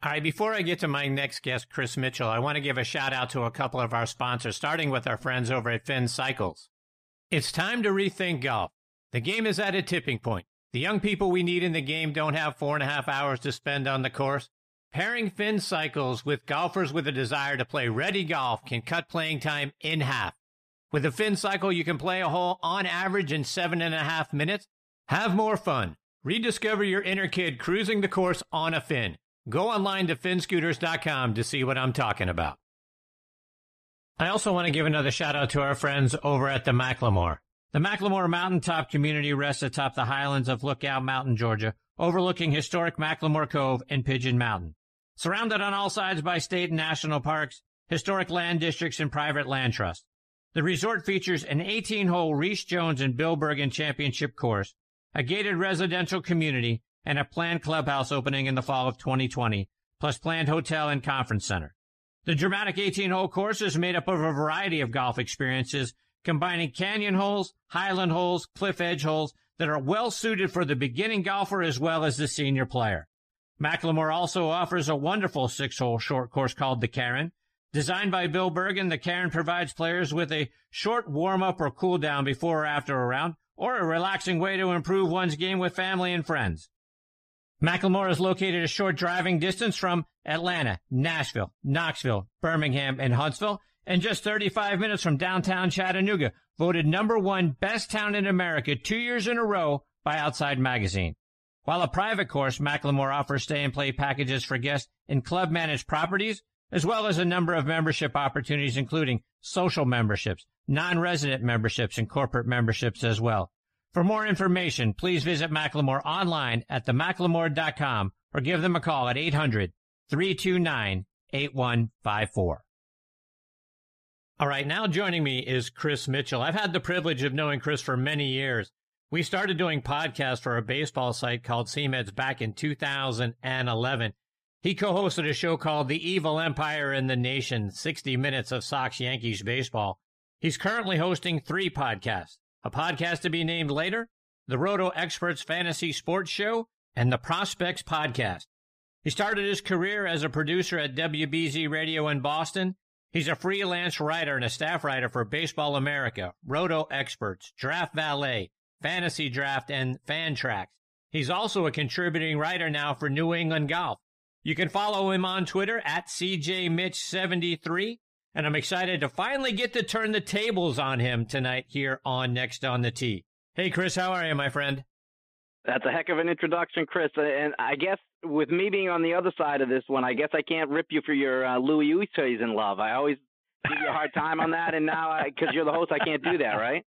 All right, before I get to my next guest, Chris Mitchell, I want to give a shout out to a couple of our sponsors, starting with our friends over at Finn Cycles. It's time to rethink golf. The game is at a tipping point. The young people we need in the game don't have four and a half hours to spend on the course. Pairing Finn Cycles with golfers with a desire to play ready golf can cut playing time in half. With a Finn Cycle, you can play a hole on average in seven and a half minutes. Have more fun. Rediscover your inner kid cruising the course on a Finn. Go online to finnscooters.com to see what I'm talking about. I also want to give another shout out to our friends over at the McLemore. The McLemore Mountaintop community rests atop the highlands of Lookout Mountain, Georgia, overlooking historic McLemore Cove and Pigeon Mountain. Surrounded on all sides by state and national parks, historic land districts, and private land trusts. The resort features an 18-hole Rees Jones and Bill Bergin championship course, a gated residential community, and a planned clubhouse opening in the fall of 2020, plus planned hotel and conference center. The dramatic 18-hole course is made up of a variety of golf experiences, combining canyon holes, highland holes, cliff edge holes that are well suited for the beginning golfer as well as the senior player. McLemore also offers a wonderful six-hole short course called the Cairn. Designed by Bill Bergin, the Cairn provides players with a short warm-up or cool-down before or after a round, or a relaxing way to improve one's game with family and friends. McLemore is located a short driving distance from Atlanta, Nashville, Knoxville, Birmingham, and Huntsville, and just 35 minutes from downtown Chattanooga, voted number one best town in America two years in a row by Outside Magazine. While a private course, McLemore offers stay and play packages for guests in club managed properties, as well as a number of membership opportunities, including social memberships, non-resident memberships, and corporate memberships as well. For more information, please visit McLemore online at themclemore.com or give them a call at 800-329-8154. All right, now joining me is Chris Mitchell. I've had the privilege of knowing Chris for many years. We started doing podcasts for a baseball site called CMEDS back in 2011. He co-hosted a show called The Evil Empire in the Nation, 60 Minutes of Sox Yankees Baseball. He's currently hosting three podcasts, a podcast to be named later, the Roto Experts Fantasy Sports Show, and the Prospects Podcast. He started his career as a producer at WBZ Radio in Boston. He's a freelance writer and a staff writer for Baseball America, Roto Experts, Draft Valet, Fantasy Draft, and Fantrax. He's also a contributing writer now for New England Golf. You can follow him on Twitter at CJMitch73, and I'm excited to finally get to turn the tables on him tonight here on Next on the Tee. Hey, Chris, how are you, my friend? That's a heck of an introduction, Chris. And I guess with me being on the other side of this one, I guess I can't rip you for your uh, Louis Oosthuizen in love. I always give you a hard time on that, and now because you're the host, I can't do that, right?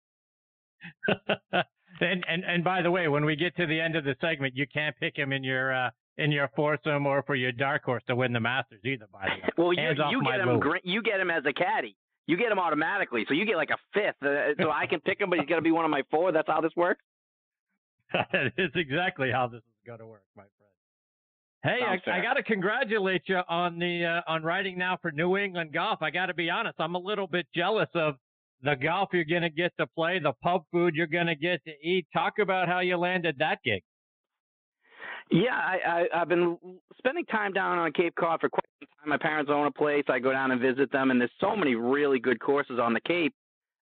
and and and by the way, when we get to the end of the segment, you can't pick him in your uh, in your foursome or for your dark horse to win the Masters either. By the way, well, you, you get him. You get him as a caddy. You get him automatically, so you get like a fifth. Uh, so I can pick him, but he's gonna be one of my four. That's how this works. that is exactly how this is going to work, my friend. Hey, I, I got to congratulate you on the uh, on writing now for New England Golf. I got to be honest, I'm a little bit jealous of the golf you're going to get to play, the pub food you're going to get to eat. Talk about how you landed that gig. Yeah, I, I, I've been spending time down on Cape Cod for quite some time. My parents own a place. I go down and visit them, and there's so many really good courses on the Cape.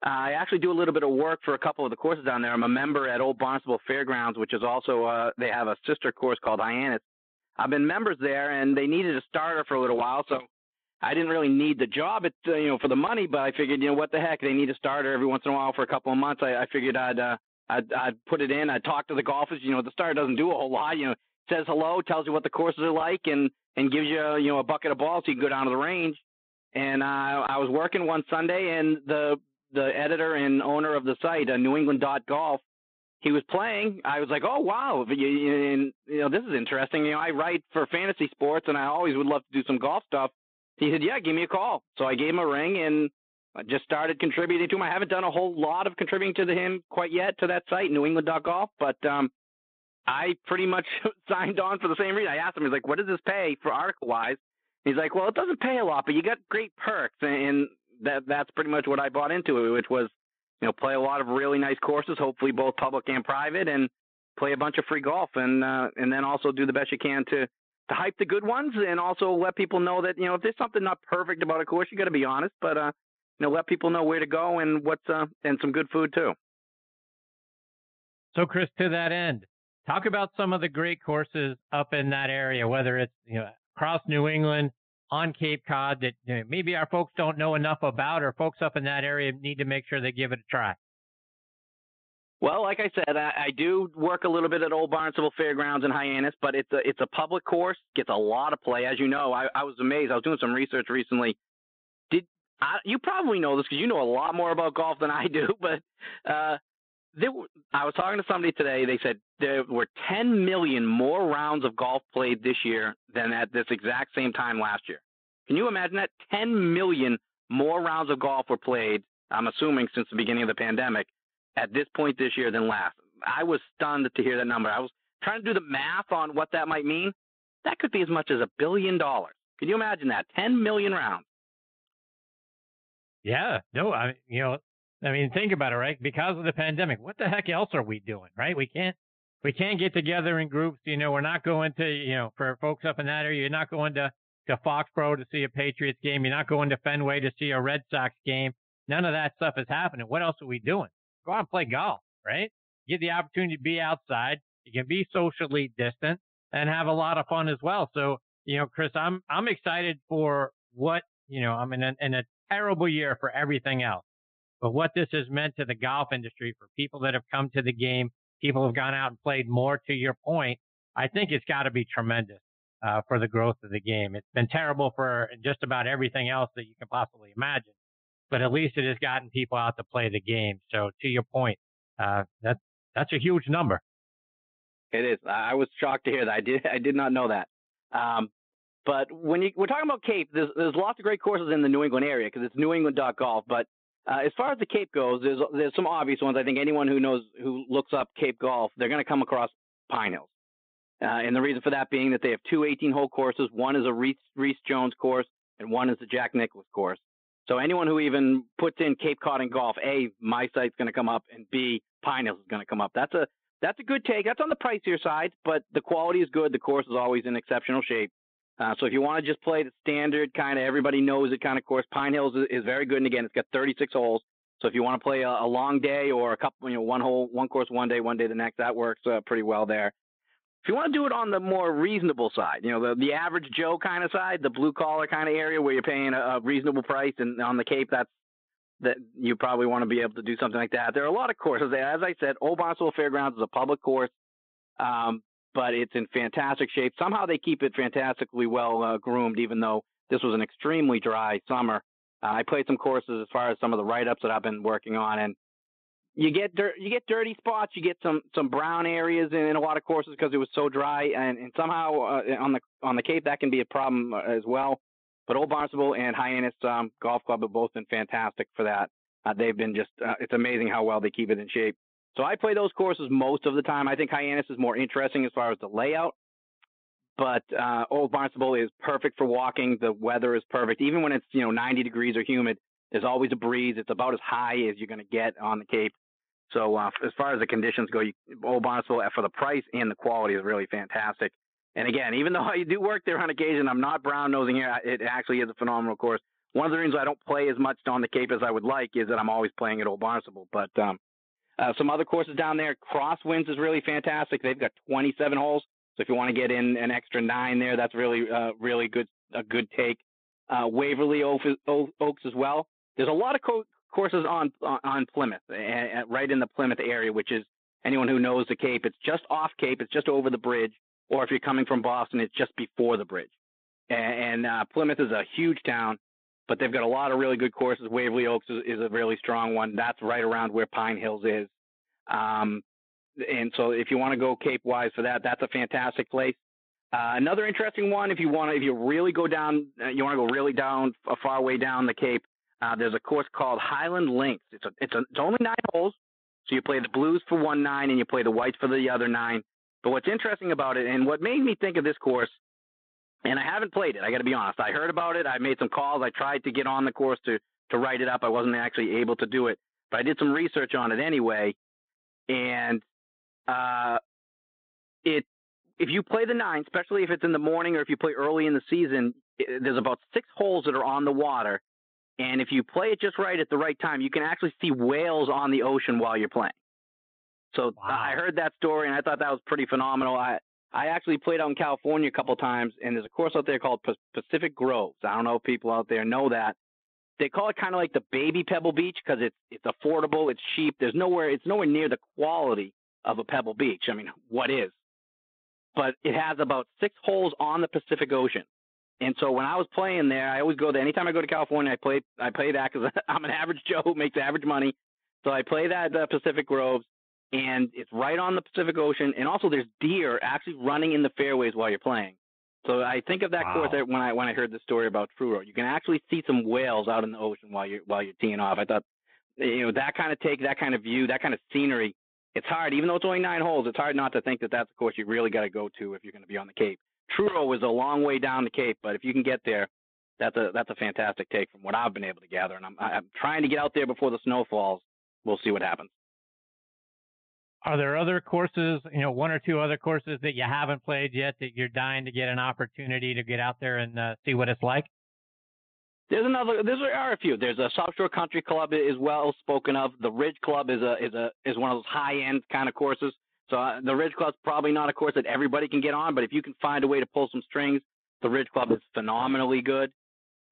Uh, I actually do a little bit of work for a couple of the courses down there. I'm a member at Old Barnstable Fairgrounds, which is also uh, they have a sister course called Hyannis. I've been members there, and they needed a starter for a little while, so I didn't really need the job, at, uh, you know, for the money, but I figured, you know, what the heck? They need a starter every once in a while for a couple of months. I, I figured I'd, uh, I'd, I'd put it in. I'd talk to the golfers. You know, the starter doesn't do a whole lot. You know, says hello, tells you what the courses are like, and and gives you, you know, a bucket of balls so you can go down to the range. And uh, I was working one Sunday, and the the editor and owner of the site, uh, New England Dot Golf, he was playing, I was like, oh wow, you, you know this is interesting. You know, I write for fantasy sports, and I always would love to do some golf stuff. He said, yeah, give me a call. So I gave him a ring, and I just started contributing to him. I haven't done a whole lot of contributing to him quite yet to that site, New England Golf, but um, I pretty much signed on for the same reason. I asked him, he's like, what does this pay for article wise? He's like, well, it doesn't pay a lot, but you got great perks, and that that's pretty much what I bought into it, which was you know, play a lot of really nice courses, hopefully both public and private, and play a bunch of free golf, and uh, and then also do the best you can to to hype the good ones, and also let people know that you know if there's something not perfect about a course, you got to be honest, but uh, you know, let people know where to go and what's uh, and some good food too. So, Chris, to that end, talk about some of the great courses up in that area, whether it's you know across New England, on Cape Cod that you know, maybe our folks don't know enough about, or folks up in that area need to make sure they give it a try? Well, like I said, I, I do work a little bit at Old Barnstable Fairgrounds in Hyannis, but it's a it's a public course, gets a lot of play. As you know, I, I was amazed. I was doing some research recently. Did I, you probably know this because you know a lot more about golf than I do, but uh, there, I was talking to somebody today. They said there were 10 million more rounds of golf played this year than at this exact same time last year. Can you imagine that? 10 million more rounds of golf were played, I'm assuming since the beginning of the pandemic, at this point this year than last. I was stunned to hear that number. I was trying to do the math on what that might mean. That could be as much as a billion dollars. Can you imagine that? 10 million rounds. Yeah, no, I mean you know, I mean, think about it, right? Because of the pandemic, what the heck else are we doing, right? We can't, we can't get together in groups. You know, we're not going to, you know, for folks up in that area, you're not going to, to Foxborough to see a Patriots game. You're not going to Fenway to see a Red Sox game. None of that stuff is happening. What else are we doing? Go out and play golf, right? Get the opportunity to be outside. You can be socially distant and have a lot of fun as well. So, you know, Chris, I'm, I'm excited for what, you know, I'm in a, in a terrible year for everything else. But what this has meant to the golf industry for people that have come to the game, people have gone out and played more to your point, I think it's got to be tremendous uh, for the growth of the game. It's been terrible for just about everything else that you can possibly imagine, but at least it has gotten people out to play the game. So to your point, uh, that's that's a huge number. It is. I was shocked to hear that. I did I did not know that. Um, but when you, we're talking about Cape, there's, there's lots of great courses in the New England area because it's New England Golf. But uh, as far as the Cape goes, there's there's some obvious ones. I think anyone who knows who looks up Cape Golf, they're going to come across Pine Hills. Uh, and the reason for that being that they have two 18-hole courses. One is a Reese, Rees Jones course, and one is the Jack Nicklaus course. So anyone who even puts in Cape Cod and golf, A, my site's going to come up, and B, Pine Hills is going to come up. That's a that's a good take. That's on the pricier side, but the quality is good. The course is always in exceptional shape. Uh, so if you want to just play the standard kind of everybody knows it kind of course, Pine Hills is, is, very good. And again, it's got 36 holes. So if you want to play a, a, long day or a couple, you know, one hole, one course one day, one day the next, that works uh, pretty well there. If you want to do it on the more reasonable side, you know, the, the average Joe kind of side, the blue collar kind of area where you're paying a, a reasonable price, and on the Cape, that's that you probably want to be able to do something like that. There are a lot of courses. there. As I said, Old Barnstable Fairgrounds is a public course. Um, but it's in fantastic shape. Somehow they keep it fantastically well uh, groomed, even though this was an extremely dry summer. Uh, I played some courses as far as some of the write-ups that I've been working on, and you get dirt, you get dirty spots, you get some some brown areas in, in a lot of courses because it was so dry, and, and somehow uh, on the on the Cape that can be a problem uh, as well. But Old Barnstable and Hyannis um, Golf Club have both been fantastic for that. Uh, they've been just uh, it's amazing how well they keep it in shape. So I play those courses most of the time. I think Hyannis is more interesting as far as the layout. But uh, Old Barnstable is perfect for walking. The weather is perfect. Even when it's, you know, 90 degrees or humid, there's always a breeze. It's about as high as you're going to get on the Cape. So uh, as far as the conditions go, you, Old Barnstable, for the price and the quality, is really fantastic. And again, even though I do work there on occasion, I'm not brown nosing here. It actually is a phenomenal course. One of the reasons I don't play as much on the Cape as I would like is that I'm always playing at Old Barnstable. But um, uh, some other courses down there, Crosswinds is really fantastic. They've got 27 holes, so if you want to get in an extra nine there, that's really uh, really good a good take. Uh, Waverly Oaks as well. There's a lot of co- courses on on Plymouth, right in the Plymouth area, which is anyone who knows the Cape. It's just off Cape. It's just over the bridge. Or if you're coming from Boston, it's just before the bridge. And, and uh, Plymouth is a huge town but they've got a lot of really good courses. Waverly Oaks is, is a really strong one. That's right around where Pine Hills is. Um, and so if you want to go Cape Wise for that, that's a fantastic place. Uh, another interesting one, if you want to, if you really go down, uh, you want to go really down, a far way down the Cape. Uh, there's a course called Highland Links. It's a, it's a, it's only nine holes, so you play the blues for one nine and you play the whites for the other nine. But what's interesting about it, and what made me think of this course, and I haven't played it. I got to be honest. I heard about it. I made some calls. I tried to get on the course to to write it up. I wasn't actually able to do it, but I did some research on it anyway. And uh, it if you play the nine, especially if it's in the morning or if you play early in the season, it, there's about six holes that are on the water, and if you play it just right at the right time, you can actually see whales on the ocean while you're playing. So wow. I heard that story and I thought that was pretty phenomenal. I I actually played out in California a couple times, and there's a course out there called Pacific Groves. I don't know if people out there know that. They call it kind of like the baby Pebble Beach because it's it's affordable, it's cheap. There's nowhere it's nowhere near the quality of a Pebble Beach. I mean, what is? But it has about six holes on the Pacific Ocean. And so when I was playing there, I always go there. Anytime I go to California, I play I play that because I'm an average Joe who makes average money. So I play that uh, Pacific Groves, and it's right on the Pacific Ocean. And also, there's deer actually running in the fairways while you're playing. So I think of that wow. course when I when I heard the story about Truro. You can actually see some whales out in the ocean while you're while you're teeing off. I thought, you know, that kind of take, that kind of view, that kind of scenery. It's hard, even though it's only nine holes. It's hard not to think that that's the course you really got to go to if you're going to be on the Cape. Truro is a long way down the Cape, but if you can get there, that's a that's a fantastic take from what I've been able to gather. And I'm I'm trying to get out there before the snow falls. We'll see what happens. Are there other courses, you know, one or two other courses that you haven't played yet that you're dying to get an opportunity to get out there and uh, see what it's like? There's another. There are a few. There's a South Shore Country Club is well spoken of. The Ridge Club is a is a is one of those high end kind of courses. So uh, the Ridge Club's probably not a course that everybody can get on, but if you can find a way to pull some strings, the Ridge Club is phenomenally good.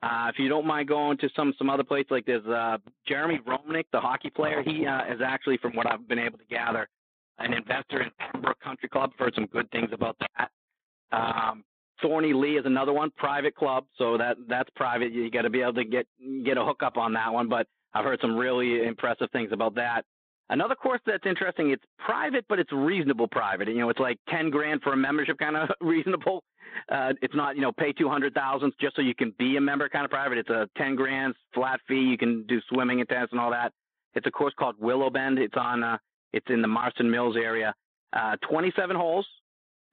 Uh, if you don't mind going to some some other place, like there's uh, Jeremy Roenick, the hockey player. He uh, is actually, from what I've been able to gather, an investor in Pembroke Country Club. I've heard some good things about that. Um, Thorny Lea is another one, private club, so that that's private. You got to be able to get get a hookup on that one, but I've heard some really impressive things about that. Another course that's interesting, it's private, but it's reasonable private. You know, it's like 10 grand for a membership kind of reasonable. Uh, it's not, you know, pay 200,000 just so you can be a member kind of private. It's a 10 grand flat fee. You can do swimming and tennis and all that. It's a course called Willow Bend. It's on, uh, it's in the Marston Mills area. Uh, 27 holes.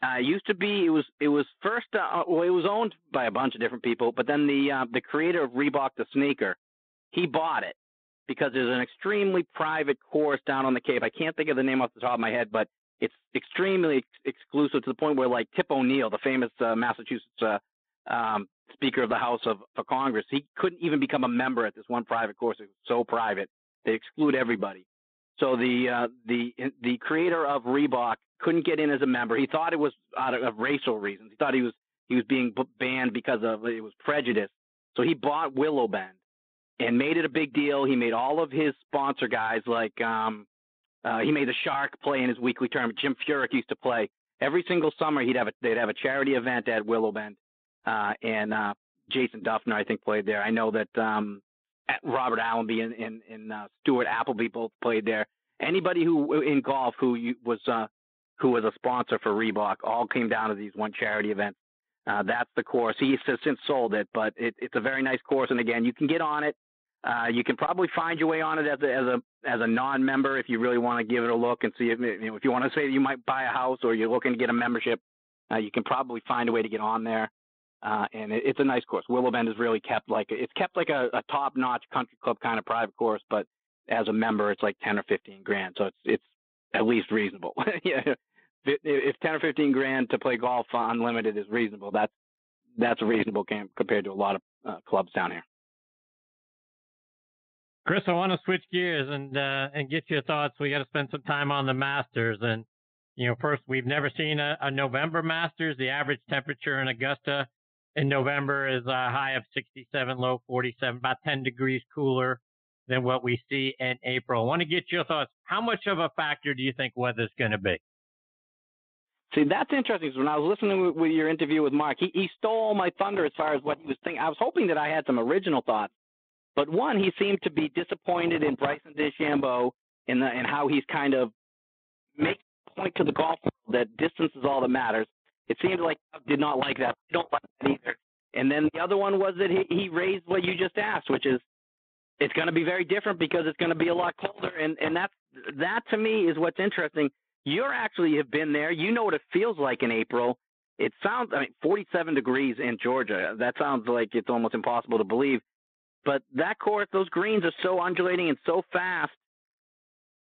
Uh, used to be, it was, it was first, uh, well, it was owned by a bunch of different people, but then the, uh, the creator of Reebok, the sneaker, he bought it because there's an extremely private course down on the Cape. I can't think of the name off the top of my head, but it's extremely ex- exclusive to the point where, like Tip O'Neill, the famous uh, Massachusetts uh, um, Speaker of the House of for Congress, he couldn't even become a member at this one private course. It was so private; they exclude everybody. So the uh, the the creator of Reebok couldn't get in as a member. He thought it was out of, racial reasons. He thought he was he was being banned because of it was prejudice. So he bought Willow Bend and made it a big deal. He made all of his sponsor guys like um, uh, he made the Shark play in his weekly tournament. Jim Furyk used to play every single summer. He'd have a they'd have a charity event at Willow Bend, uh, and uh, Jason Dufner I think played there. I know that um, Robert Allenby and, and, and uh, Stuart Appleby both played there. Anybody who in golf who was uh, who was a sponsor for Reebok all came down to these one charity events. Uh, that's the course. He has since sold it, but it, it's a very nice course. And again, you can get on it. Uh, you can probably find your way on it as a as a as a non-member if you really want to give it a look and see if you know if you want to say you might buy a house or you're looking to get a membership. Uh, you can probably find a way to get on there. Uh, and it, it's a nice course. Willow Bend is really kept like it's kept like a, a top-notch country club kind of private course, but as a member, it's like ten or fifteen grand, so it's it's at least reasonable. yeah, if ten or fifteen grand to play golf unlimited is reasonable, that's that's a reasonable game compared to a lot of uh, clubs down here. Chris, I want to switch gears and uh, and get your thoughts. We got to spend some time on the Masters, and you know, first we've never seen a, a November Masters. The average temperature in Augusta in November is a high of 67, low 47, about 10 degrees cooler than what we see in April. I want to get your thoughts. How much of a factor do you think weather's going to be? See, that's interesting. When I was listening with, your interview with Mark, he, he stole my thunder as far as what he was thinking. I was hoping that I had some original thoughts, but one, he seemed to be disappointed in Bryson DeChambeau and and how he's kind of make point to the golf that distance is all that matters. It seems like did not like that. I don't like that either. And then the other one was that he, he raised what you just asked, which is it's going to be very different because it's going to be a lot colder. And and that's that to me is what's interesting. You actually have been there. You know what it feels like in April. It sounds, I mean, 47 degrees in Georgia. That sounds like it's almost impossible to believe. But that course, those greens are so undulating and so fast.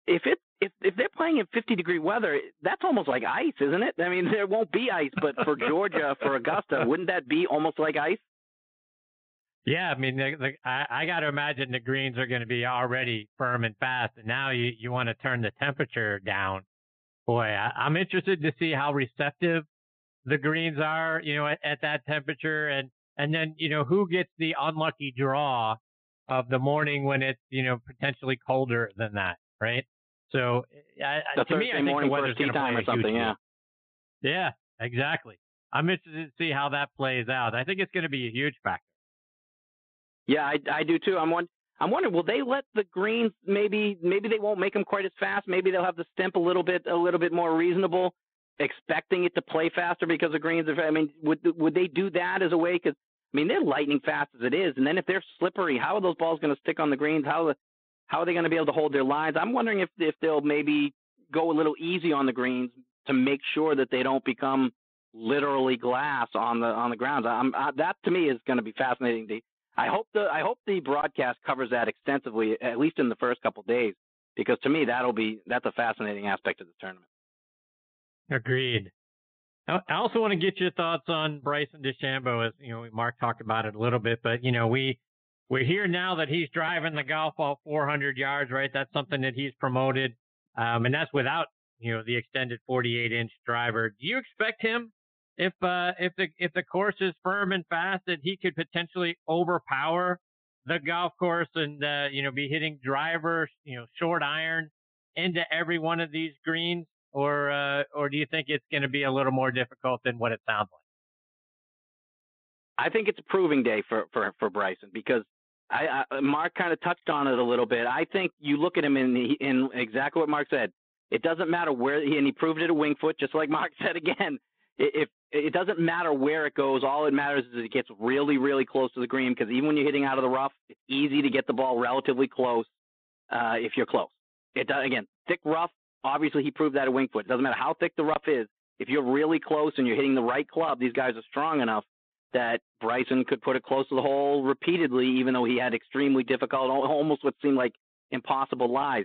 If it if if they're playing in 50 degree weather, that's almost like ice, isn't it? I mean, there won't be ice, but for Georgia, for Augusta, wouldn't that be almost like ice? Yeah, I mean, the, the, I, I got to imagine the greens are going to be already firm and fast, and now you you want to turn the temperature down. Boy, I, I'm interested to see how receptive the greens are, you know, at, at that temperature, and and then you know who gets the unlucky draw of the morning when it's you know potentially colder than that, right? So eh, I, the to me, I think the weather's going to play or something. Yeah. Yeah, exactly. I'm interested to see how that plays out. I think it's going to be a huge factor. Yeah, I, I do too. I'm one. I'm wondering, will they let the greens maybe maybe they won't make them quite as fast. Maybe they'll have the stimp a little bit a little bit more reasonable, expecting it to play faster because the greens are. I mean, would would they do that as a way? Because I mean, they're lightning fast as it is, and then if they're slippery, how are those balls going to stick on the greens? How how are they going to be able to hold their lines? I'm wondering if if they'll maybe go a little easy on the greens to make sure that they don't become literally glass on the on the grounds. I'm, I, that to me is going to be fascinating. To, I hope the I hope the broadcast covers that extensively, at least in the first couple of days, because to me that'll be that's a fascinating aspect of the tournament. Agreed. I also want to get your thoughts on Bryson DeChambeau. As you know, Mark talked about it a little bit, but you know, we we're here now that he's driving the golf ball 400 yards, right? That's something that he's promoted, um, and that's without you know the extended 48 inch driver. Do you expect him if uh, if the if the course is firm and fast that he could potentially overpower the golf course and uh, you know be hitting drivers, you know, short iron into every one of these greens, or uh, or do you think it's going to be a little more difficult than what it sounds like? I think it's a proving day for for for Bryson because I, I Mark kind of touched on it a little bit. I think you look at him in the, in exactly what Mark said. It doesn't matter where he and he proved it at Winged Foot, just like Mark said again. If it doesn't matter where it goes, all it matters is it gets really, really close to the green. Because even when you're hitting out of the rough, it's easy to get the ball relatively close uh, if you're close. It does, again, thick rough. Obviously, he proved that at Winged Foot. It doesn't matter how thick the rough is. If you're really close and you're hitting the right club, these guys are strong enough that Bryson could put it close to the hole repeatedly, even though he had extremely difficult, almost what seemed like impossible lies.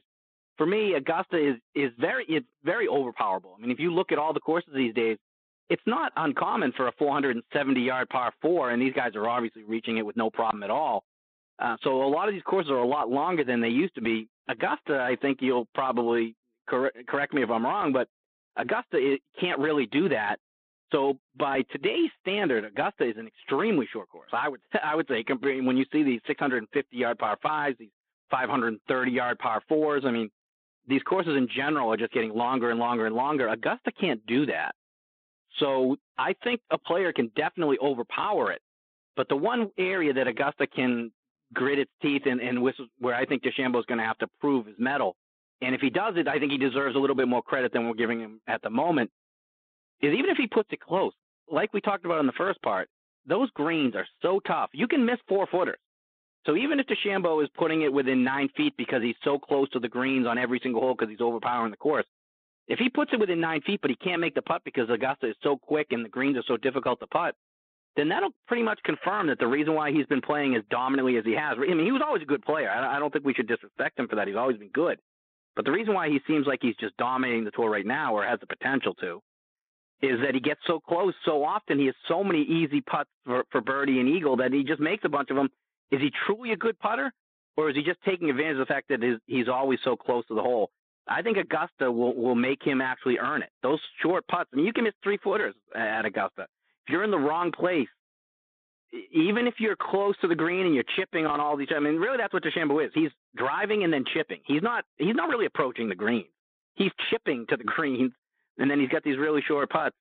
For me, Augusta is is very it's very overpowerable. I mean, if you look at all the courses these days, it's not uncommon for a 470 yard par four, and these guys are obviously reaching it with no problem at all. Uh, so a lot of these courses are a lot longer than they used to be. Augusta, I think you'll probably cor- correct me if I'm wrong, but Augusta it can't really do that so by today's standard, Augusta is an extremely short course. I would I would say when you see these 650 yard par fives, these 530 yard par fours. I mean, these courses in general are just getting longer and longer and longer. Augusta can't do that. So I think a player can definitely overpower it. But the one area that Augusta can grit its teeth and, and where I think DeChambeau is going to have to prove his mettle. And if he does it, I think he deserves a little bit more credit than we're giving him at the moment is even if he puts it close, like we talked about in the first part, those greens are so tough. You can miss four footers. So even if DeChambeau is putting it within nine feet because he's so close to the greens on every single hole because he's overpowering the course, if he puts it within nine feet but he can't make the putt because Augusta is so quick and the greens are so difficult to putt, then that'll pretty much confirm that the reason why he's been playing as dominantly as he has. I mean, he was always a good player. I don't think we should disrespect him for that. He's always been good. But the reason why he seems like he's just dominating the tour right now, or has the potential to, is that he gets so close so often. He has so many easy putts for, for birdie and eagle that he just makes a bunch of them. Is he truly a good putter, or is he just taking advantage of the fact that he's always so close to the hole? I think Augusta will will make him actually earn it. Those short putts. I mean, you can miss three footers at Augusta. If you're in the wrong place, even if you're close to the green and you're chipping on all these, I mean, really that's what DeChambeau is. He's driving and then chipping. He's not he's not really approaching the greens. He's chipping to the greens and then he's got these really short putts.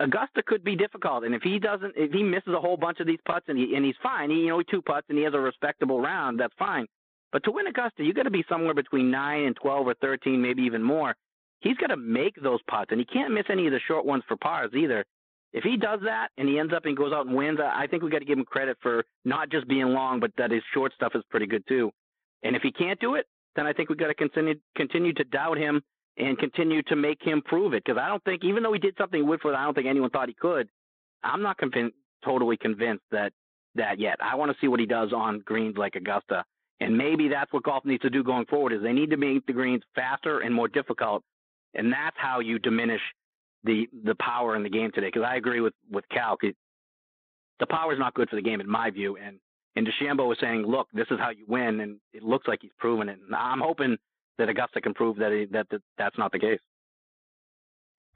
Augusta could be difficult, and if he doesn't, if he misses a whole bunch of these putts and he and he's fine, he you know two putts and he has a respectable round, that's fine. But to win Augusta, you got to be somewhere between nine and twelve or thirteen, maybe even more. he's got to make those putts, and he can't miss any of the short ones for pars either. If he does that and he ends up and goes out and wins, I think we got to give him credit for not just being long, but that his short stuff is pretty good too. And if he can't do it, then I think we got to continue continue to doubt him and continue to make him prove it. Because I don't think, even though he did something with Woodford, I don't think anyone thought he could. I'm not convinced, totally convinced that that yet. I want to see what he does on greens like Augusta, and maybe that's what golf needs to do going forward. Is they need to make the greens faster and more difficult, and that's how you diminish the the power in the game today. Because I agree with with Cal. The power is not good for the game in my view, and and DeChambeau was saying, look, this is how you win, and it looks like he's proven it. And I'm hoping that Augusta can prove that, he, that that that's not the case.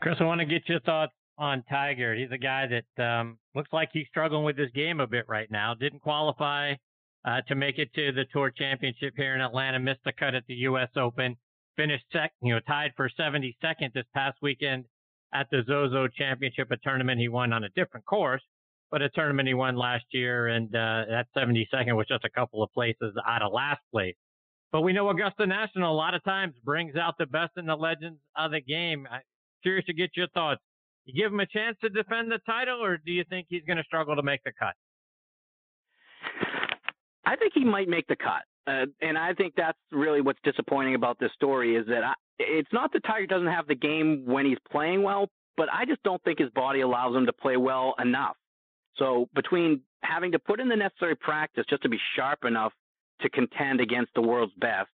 Chris, I want to get your thoughts on Tiger. He's a guy that um, looks like he's struggling with his game a bit right now. Didn't qualify uh, to make it to the Tour Championship here in Atlanta. Missed the cut at the U.S. Open. Finished sec, you know, tied for 72nd this past weekend at the Zozo Championship, a tournament he won on a different course, but a tournament he won last year, and uh, that 72nd was just a couple of places out of last place. But we know Augusta National a lot of times brings out the best in the legends of the game. I'm curious to get your thoughts. You give him a chance to defend the title, or do you think he's going to struggle to make the cut? I think he might make the cut. Uh, and I think that's really what's disappointing about this story is that I, it's not that Tiger doesn't have the game when he's playing well, but I just don't think his body allows him to play well enough. So between having to put in the necessary practice just to be sharp enough to contend against the world's best,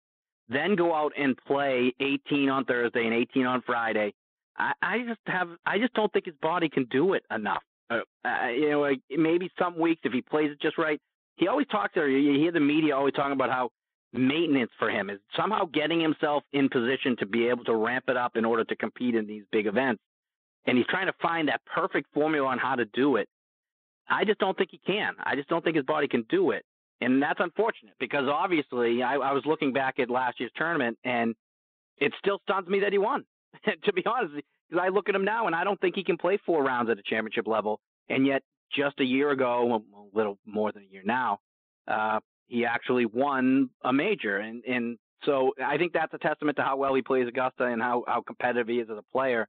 then go out and play 18 on Thursday and 18 on Friday. I, I just have, I just don't think his body can do it enough. Uh, you know, like maybe some weeks if he plays it just right. He always talks, or you hear the media always talking about how maintenance for him is somehow getting himself in position to be able to ramp it up in order to compete in these big events. And he's trying to find that perfect formula on how to do it. I just don't think he can. I just don't think his body can do it. And that's unfortunate because obviously I, I was looking back at last year's tournament and it still stuns me that he won. to be honest, because I look at him now and I don't think he can play four rounds at a championship level. And yet, just a year ago, a little more than a year now, uh, he actually won a major. And and so I think that's a testament to how well he plays Augusta and how how competitive he is as a player.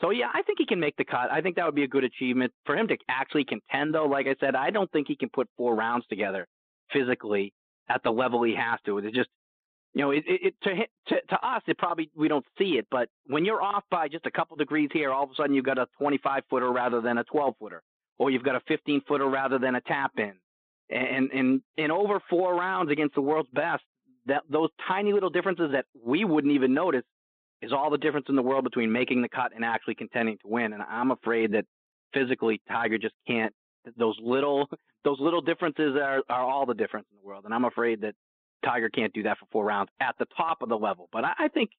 So yeah, I think he can make the cut. I think that would be a good achievement for him to actually contend. Though, like I said, I don't think he can put four rounds together physically at the level he has to. It's just, you know, it, it, to, hit, to to us, it probably we don't see it, but when you're off by just a couple degrees here, all of a sudden you've got a 25 footer rather than a 12 footer, or you've got a 15 footer rather than a tap in, and and in over four rounds against the world's best, that those tiny little differences that we wouldn't even notice is all the difference in the world between making the cut and actually contending to win. And I'm afraid that physically Tiger just can't. Those little those little differences are, are all the difference in the world. And I'm afraid that Tiger can't do that for four rounds at the top of the level. But I, I think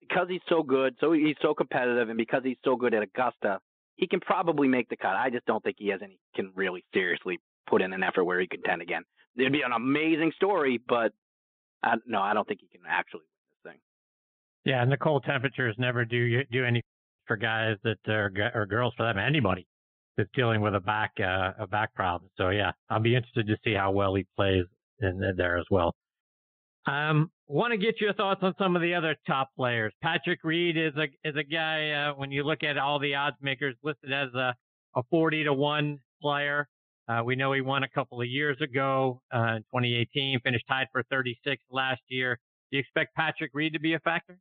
because he's so good, so he's so competitive, and because he's so good at Augusta, he can probably make the cut. I just don't think he has any can really seriously put in an effort where he contend again. It'd be an amazing story, but I, no, I don't think he can actually win this thing. Yeah, and the cold temperatures never do do anything for guys that are or girls for that anybody that's dealing with a back uh, a back problem. So yeah, I'll be interested to see how well he plays in, in there as well. Um, want to get your thoughts on some of the other top players. Patrick Reed is a is a guy uh, when you look at all the odds makers listed as a a 40 to one player. Uh, we know he won a couple of years ago uh, in 2018, finished tied for 36 last year. Do you expect Patrick Reed to be a factor?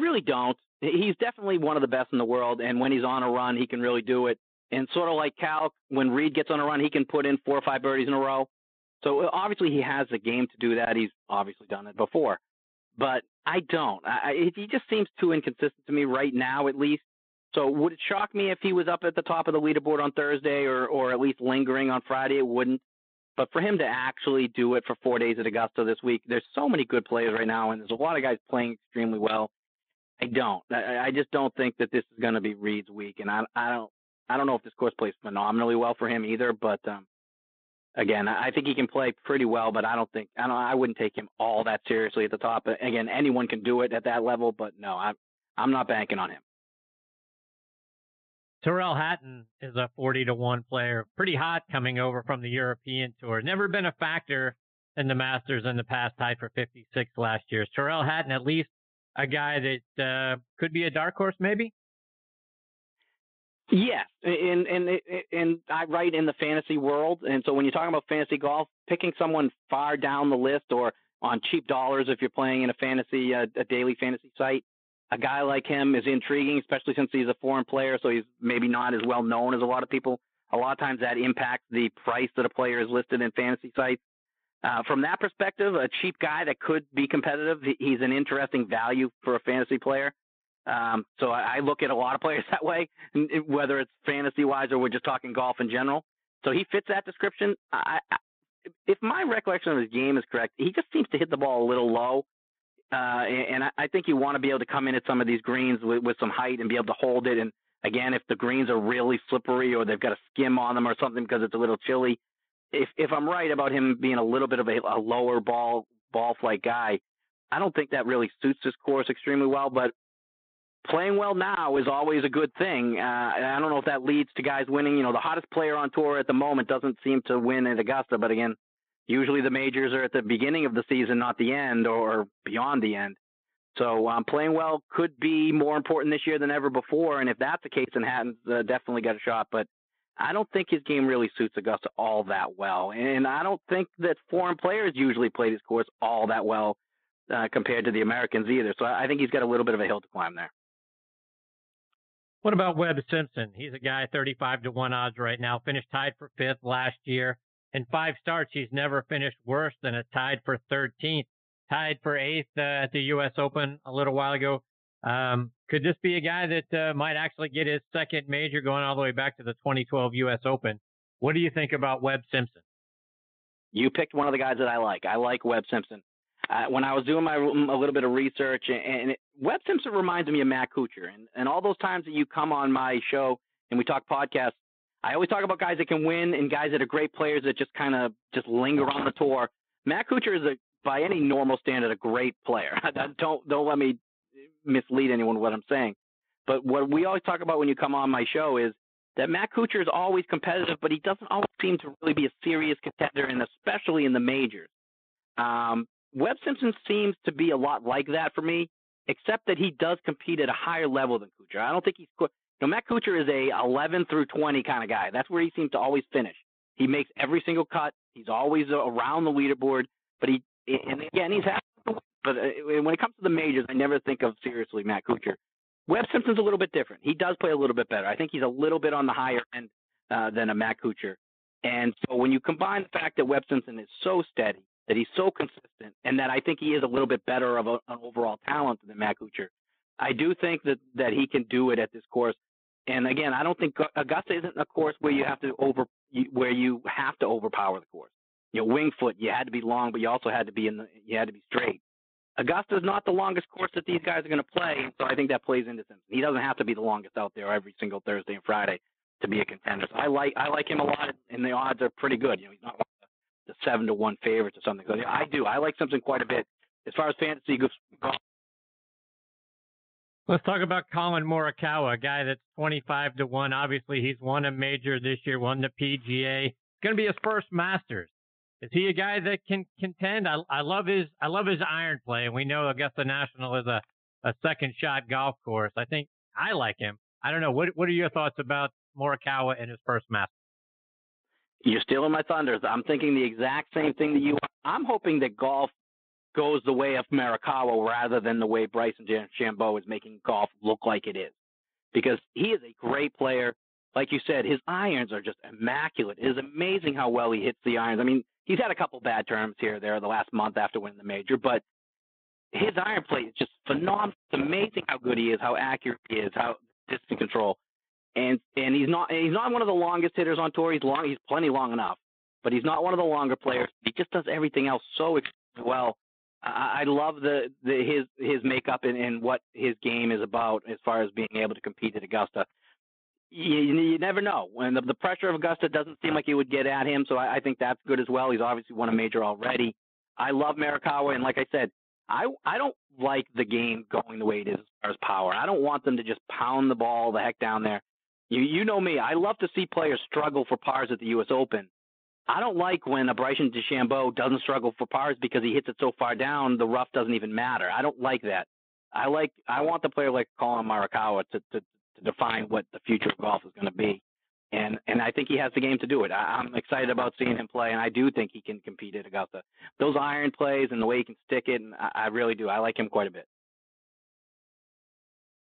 Really don't. He's definitely one of the best in the world, and when he's on a run, he can really do it. And sort of like Cal, when Reed gets on a run, he can put in four or five birdies in a row. So uh, obviously he has the game to do that. He's obviously done it before, but I don't. I, he just seems too inconsistent to me right now, at least. So would it shock me if he was up at the top of the leaderboard on Thursday, or or at least lingering on Friday? It wouldn't. But for him to actually do it for four days at Augusta this week, there's so many good players right now, and there's a lot of guys playing extremely well. I don't. I, I just don't think that this is going to be Reed's week, and I, I don't. I don't know if this course plays phenomenally well for him either. But um, again, I think he can play pretty well, but I don't think I don't. I wouldn't take him all that seriously at the top. Again, anyone can do it at that level, but no, I'm I'm not banking on him. Tyrrell Hatton is a 40 to 1 player, pretty hot coming over from the European Tour. Never been a factor in the Masters in the past, tied for 56 last year. Tyrrell Hatton at least a guy that uh, could be a dark horse, maybe? Yes, and and and I write in the fantasy world, and so when you're talking about fantasy golf, picking someone far down the list or on cheap dollars if you're playing in a fantasy uh, a daily fantasy site, a guy like him is intriguing, especially since he's a foreign player, so he's maybe not as well known as a lot of people. A lot of times that impacts the price that a player is listed in fantasy sites. Uh, from that perspective, a cheap guy that could be competitive, he's an interesting value for a fantasy player. Um, so I, I look at a lot of players that way, whether it's fantasy wise or we're just talking golf in general. So he fits that description. I, I, if my recollection of his game is correct, he just seems to hit the ball a little low. Uh, and I, I think you want to be able to come in at some of these greens with, with some height and be able to hold it. And again, if the greens are really slippery or they've got a skim on them or something because it's a little chilly, if if I'm right about him being a little bit of a, a lower ball ball flight guy, I don't think that really suits this course extremely well. But playing well now is always a good thing. Uh, I don't know if that leads to guys winning. You know, the hottest player on tour at the moment doesn't seem to win at Augusta, but again, usually the majors are at the beginning of the season, not the end or beyond the end. So um, playing well could be more important this year than ever before, and if that's the case, then Hatton's uh, definitely got a shot. But I don't think his game really suits Augusta all that well, and I don't think that foreign players usually play this course all that well uh, compared to the Americans either. So I think he's got a little bit of a hill to climb there. What about Webb Simpson? He's a guy 35 to 1 odds right now, finished tied for fifth last year. In five starts, he's never finished worse than a tied for 13th, tied for eighth uh, at the U.S. Open a little while ago. Um, could this be a guy that uh, might actually get his second major going all the way back to the 2012 U.S. Open? What do you think about Webb Simpson? You picked one of the guys that I like. I like Webb Simpson. Uh, when I was doing my a little bit of research, and, and it, Webb Simpson reminds me of Matt Kuchar, and, and all those times that you come on my show and we talk podcasts, I always talk about guys that can win and guys that are great players that just kind of just linger on the tour. Matt Kuchar is a by any normal standard a great player. don't don't let me mislead anyone with what I'm saying. But what we always talk about when you come on my show is that Matt Kuchar is always competitive, but he doesn't always seem to really be a serious contender, and especially in the majors. Um, Webb Simpson seems to be a lot like that for me, except that he does compete at a higher level than Kuchar. I don't think he's. You know, Matt Kuchar is a 11 through 20 kind of guy. That's where he seems to always finish. He makes every single cut. He's always around the leaderboard. But he, and again, he's had. But uh, when it comes to the majors, I never think of seriously Matt Kuchar. Webb Simpson's a little bit different. He does play a little bit better. I think he's a little bit on the higher end uh, than a Matt Kuchar. And so when you combine the fact that Webb Simpson is so steady, that he's so consistent, and that I think he is a little bit better of a, an overall talent than Matt Kuchar. I do think that that he can do it at this course. And again, I don't think Augusta isn't a course where you have to over where you have to overpower the course. You know, Winged Foot, you had to be long, but you also had to be in the you had to be straight. Augusta is not the longest course that these guys are going to play, so I think that plays into Simpson. He doesn't have to be the longest out there every single Thursday and Friday to be a contender. So I like I like him a lot, and the odds are pretty good. You know, he's not the seven to one favorites or something. So I do. I like Simpson quite a bit. As far as fantasy goes, Let's talk about Collin Morikawa, a guy that's 25 to 1. Obviously, he's won a major this year, won the PGA. It's going to be his first Masters. Is he a guy that can contend? I, I love his I love his iron play, and we know Augusta National is a, a second shot golf course. I think I like him. I don't know. What what are your thoughts about Morikawa in his first Masters? You're stealing my thunders. I'm thinking the exact same thing that you are. I'm hoping that golf goes the way of Morikawa rather than the way Bryson DeChambeau is making golf look like it is. Because he is a great player. Like you said, his irons are just immaculate. It is amazing how well he hits the irons. I mean, he's had a couple bad terms here there the last month after winning the major, but his iron play is just phenomenal. It's amazing how good he is, how accurate he is, how distance control and and he's not he's not one of the longest hitters on tour. He's long, he's plenty long enough, but he's not one of the longer players. He just does everything else so well. I, I love the, the his his makeup and, and what his game is about as far as being able to compete at Augusta. You, you never know when the, the pressure of Augusta doesn't seem like it would get at him. So I, I think that's good as well. He's obviously won a major already. I love Morikawa, and like I said, I I don't like the game going the way it is as far as power. I don't want them to just pound the ball the heck down there. You you know me. I love to see players struggle for pars at the U.S. Open. I don't like when a Bryson DeChambeau doesn't struggle for pars because he hits it so far down, the rough doesn't even matter. I don't like that. I like I want the player like Collin Morikawa to, to to define what the future of golf is going to be, and and I think he has the game to do it. I, I'm excited about seeing him play, and I do think he can compete at Augusta. Those iron plays and the way he can stick it, and I, I really do. I like him quite a bit.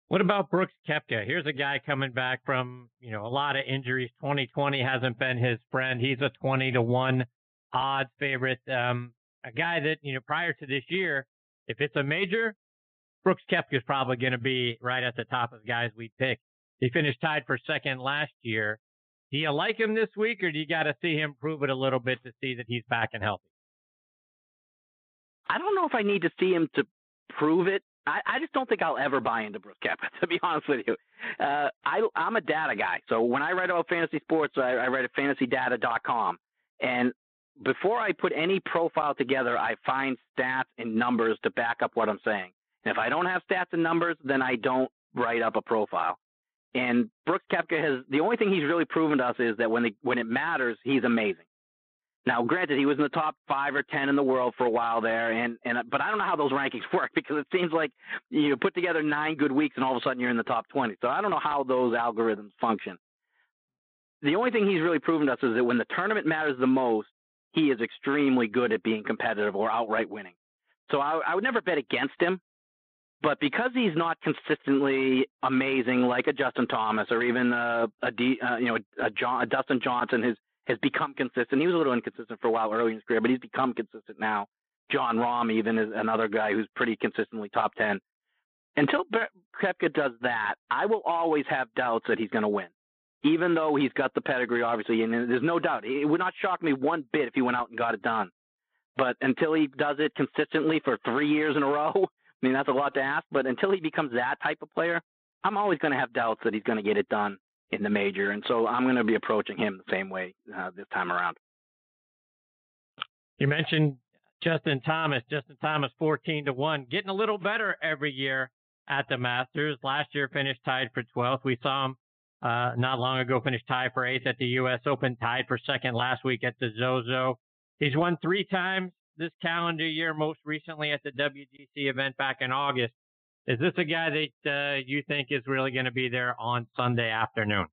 What about Brooks Koepka? Here's a guy coming back from, you know, a lot of injuries. 2020 hasn't been his friend. He's a 20 to 1 odds favorite. Um, a guy that, you know, prior to this year, if it's a major, Brooks Koepka is probably going to be right at the top of the guys we pick. He finished tied for second last year. Do you like him this week, or do you got to see him prove it a little bit to see that he's back and healthy? I don't know if I need to see him to prove it. I, I just don't think I'll ever buy into Brooks Koepka, to be honest with you. Uh, I, I'm a data guy. So when I write about fantasy sports, I, I write at fantasydata.com. And before I put any profile together, I find stats and numbers to back up what I'm saying. If I don't have stats and numbers, then I don't write up a profile. And Brooks Koepka has the only thing he's really proven to us is that when when it matters, he's amazing. Now, granted, he was in the top five or ten in the world for a while there, and and but I don't know how those rankings work because it seems like you put together nine good weeks and all of a sudden you're in the top twenty. So I don't know how those algorithms function. The only thing he's really proven to us is that when the tournament matters the most, he is extremely good at being competitive or outright winning. So I, I would never bet against him, but because he's not consistently amazing like a Justin Thomas or even a, a D, uh, you know a, John, a Dustin Johnson, has has become consistent. He was a little inconsistent for a while early in his career, but he's become consistent now. Jon Rahm even is another guy who's pretty consistently top 10. Until Koepka does that, I will always have doubts that he's going to win, even though he's got the pedigree, obviously, and there's no doubt. It would not shock me one bit if he went out and got it done. But until he does it consistently for three years in a row, I mean, that's a lot to ask, but until he becomes that type of player, I'm always going to have doubts that he's going to get it done in the major, and so I'm going to be approaching him the same way uh, this time around. You mentioned Justin Thomas. Justin Thomas, 14 to one, getting a little better every year at the Masters. Last year finished tied for 12th. We saw him uh, not long ago finish tied for eighth at the U.S. Open, tied for second last week at the Zozo. He's won three times this calendar year, most recently at the WGC event back in August. Is this a guy that uh, you think is really going to be there on Sunday afternoon?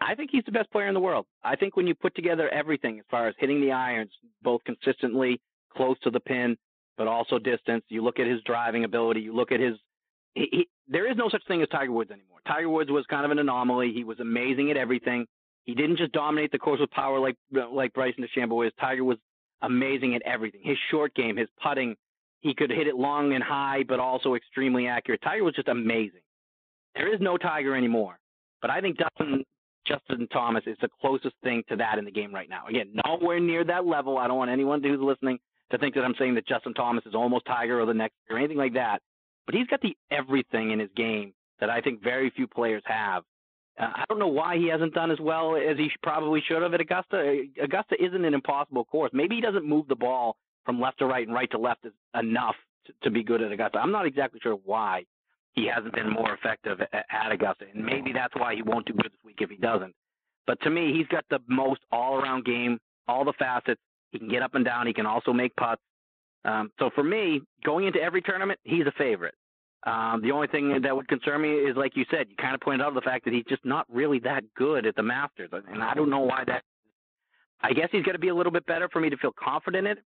I think he's the best player in the world. I think when you put together everything as far as hitting the irons, both consistently close to the pin, but also distance, you look at his driving ability, you look at his. He, he, there is no such thing as Tiger Woods anymore. Tiger Woods was kind of an anomaly. He was amazing at everything. He didn't just dominate the course with power like like Bryson DeChambeau is. Tiger was amazing at everything. His short game, his putting, he could hit it long and high, but also extremely accurate. Tiger was just amazing. There is no Tiger anymore. But I think Justin, Justin Thomas is the closest thing to that in the game right now. Again, nowhere near that level. I don't want anyone who's listening to think that I'm saying that Justin Thomas is almost Tiger or the next or anything like that. But he's got the everything in his game that I think very few players have. Uh, I don't know why he hasn't done as well as he probably should have at Augusta. Augusta isn't an impossible course. Maybe he doesn't move the ball from left to right and right to left enough to, to be good at Augusta. I'm not exactly sure why he hasn't been more effective at, at Augusta, and maybe that's why he won't do good this week if he doesn't. But to me, he's got the most all-around game, all the facets. He can get up and down. He can also make putts. Um, so for me, going into every tournament, he's a favorite. Um, the only thing that would concern me is, like you said, you kind of pointed out the fact that he's just not really that good at the Masters, and I don't know why that. I guess he's got to be a little bit better for me to feel confident in it.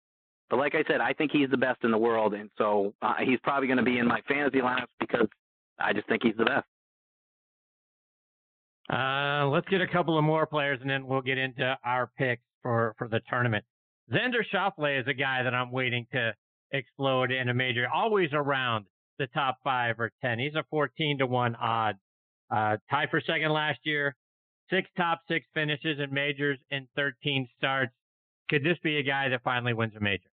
But like I said, I think he's the best in the world, and so uh, he's probably going to be in my fantasy lineups because I just think he's the best. Uh, let's get a couple of more players, and then we'll get into our picks for for the tournament. Xander Schauffele is a guy that I'm waiting to explode in a major, always around the top five or ten. He's a 14 to one odd. Uh, tied for second last year, six top six finishes in majors in 13 starts. Could this be a guy that finally wins a major?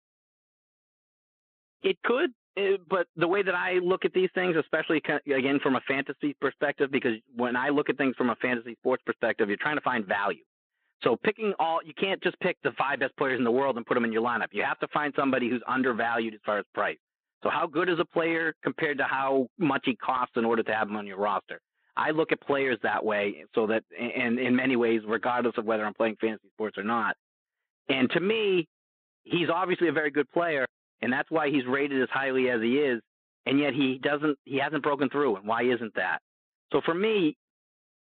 It could, eh, but the way that I look at these things, especially again from a fantasy perspective, because when I look at things from a fantasy sports perspective, you're trying to find value. So picking all, you can't just pick the five best players in the world and put them in your lineup. You have to find somebody who's undervalued as far as price. So how good is a player compared to how much he costs in order to have him on your roster? I look at players that way, so that, and in many ways, regardless of whether I'm playing fantasy sports or not. And to me, he's obviously a very good player, and that's why he's rated as highly as he is. and yet he doesn't. He hasn't broken through, and why isn't that? So for me,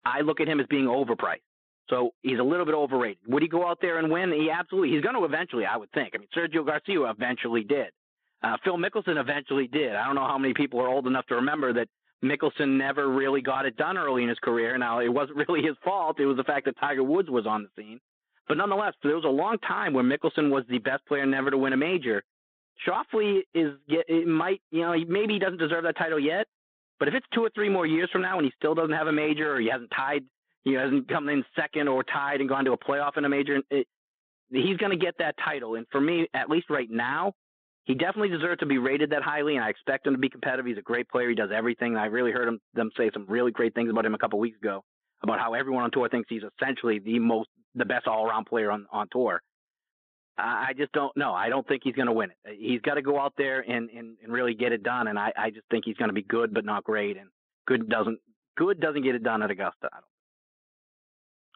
I look at him as being overpriced. So he's a little bit overrated. Would he go out there and win? He absolutely. He's going to eventually, I would think. I mean, Sergio Garcia eventually did. Uh, Phil Mickelson eventually did. I don't know how many people are old enough to remember that Mickelson never really got it done early in his career. Now, it wasn't really his fault. It was the fact that Tiger Woods was on the scene. But nonetheless, there was a long time where Mickelson was the best player never to win a major. Schauffele is it might you know maybe he doesn't deserve that title yet, but if it's two or three more years from now and he still doesn't have a major or he hasn't tied, he hasn't come in second or tied and gone to a playoff in a major, it, he's going to get that title. And for me, at least right now, he definitely deserves to be rated that highly, and I expect him to be competitive. He's a great player. He does everything. I really heard him, them say some really great things about him a couple weeks ago about how everyone on tour thinks he's essentially the most, the best all-around player on on tour. I just don't know. I don't think he's going to win it. He's got to go out there and, and, and really get it done. And I, I just think he's going to be good, but not great. And good doesn't good doesn't get it done at Augusta.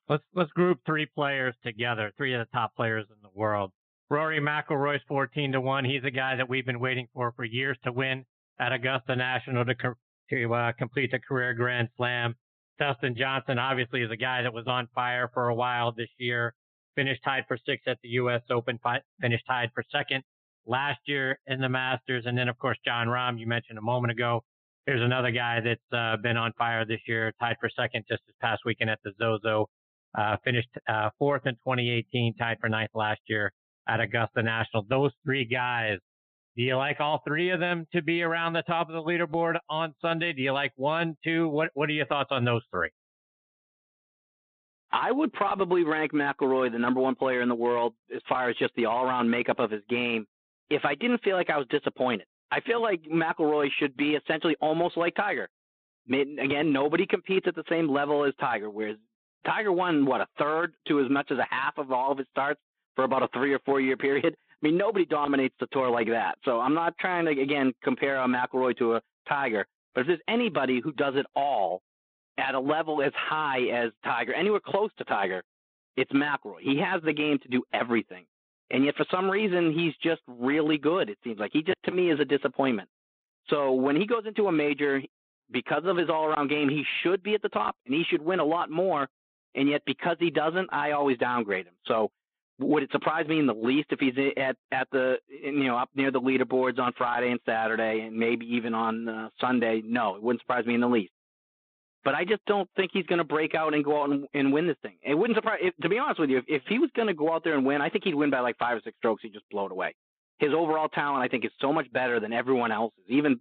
Let's let's group three players together. Three of the top players in the world. Rory McIlroy's 14 to 1. He's a guy that we've been waiting for for years to win at Augusta National to, to uh, complete the career Grand Slam. Dustin Johnson obviously is a guy that was on fire for a while this year. Finished tied for sixth at the U.S. Open. Finished tied for second last year in the Masters. And then, of course, Jon Rahm, you mentioned a moment ago. Here's another guy that's uh, been on fire this year, tied for second just this past weekend at the Zozo. Uh, finished uh, fourth in 2018, tied for ninth last year at Augusta National. Those three guys, do you like all three of them to be around the top of the leaderboard on Sunday? Do you like one, two? What What are your thoughts on those three? I would probably rank McIlroy the number one player in the world as far as just the all-around makeup of his game. If I didn't feel like I was disappointed, I feel like McIlroy should be essentially almost like Tiger. Again, nobody competes at the same level as Tiger. Whereas Tiger won what a third to as much as a half of all of his starts for about a three or four year period. I mean, nobody dominates the tour like that. So I'm not trying to again compare a McIlroy to a Tiger, but if there's anybody who does it all at a level as high as Tiger, anywhere close to Tiger, it's McIlroy. He has the game to do everything, and yet for some reason he's just really good. It seems like he just to me is a disappointment. So when he goes into a major, because of his all-around game, he should be at the top and he should win a lot more. And yet because he doesn't, I always downgrade him. So would it surprise me in the least if he's at at the you know up near the leaderboards on Friday and Saturday and maybe even on uh, Sunday? No, it wouldn't surprise me in the least. But I just don't think he's going to break out and go out and, and win this thing. It wouldn't surprise. If, to be honest with you, if, if he was going to go out there and win, I think he'd win by like five or six strokes. He'd just blow it away. His overall talent, I think, is so much better than everyone else's, even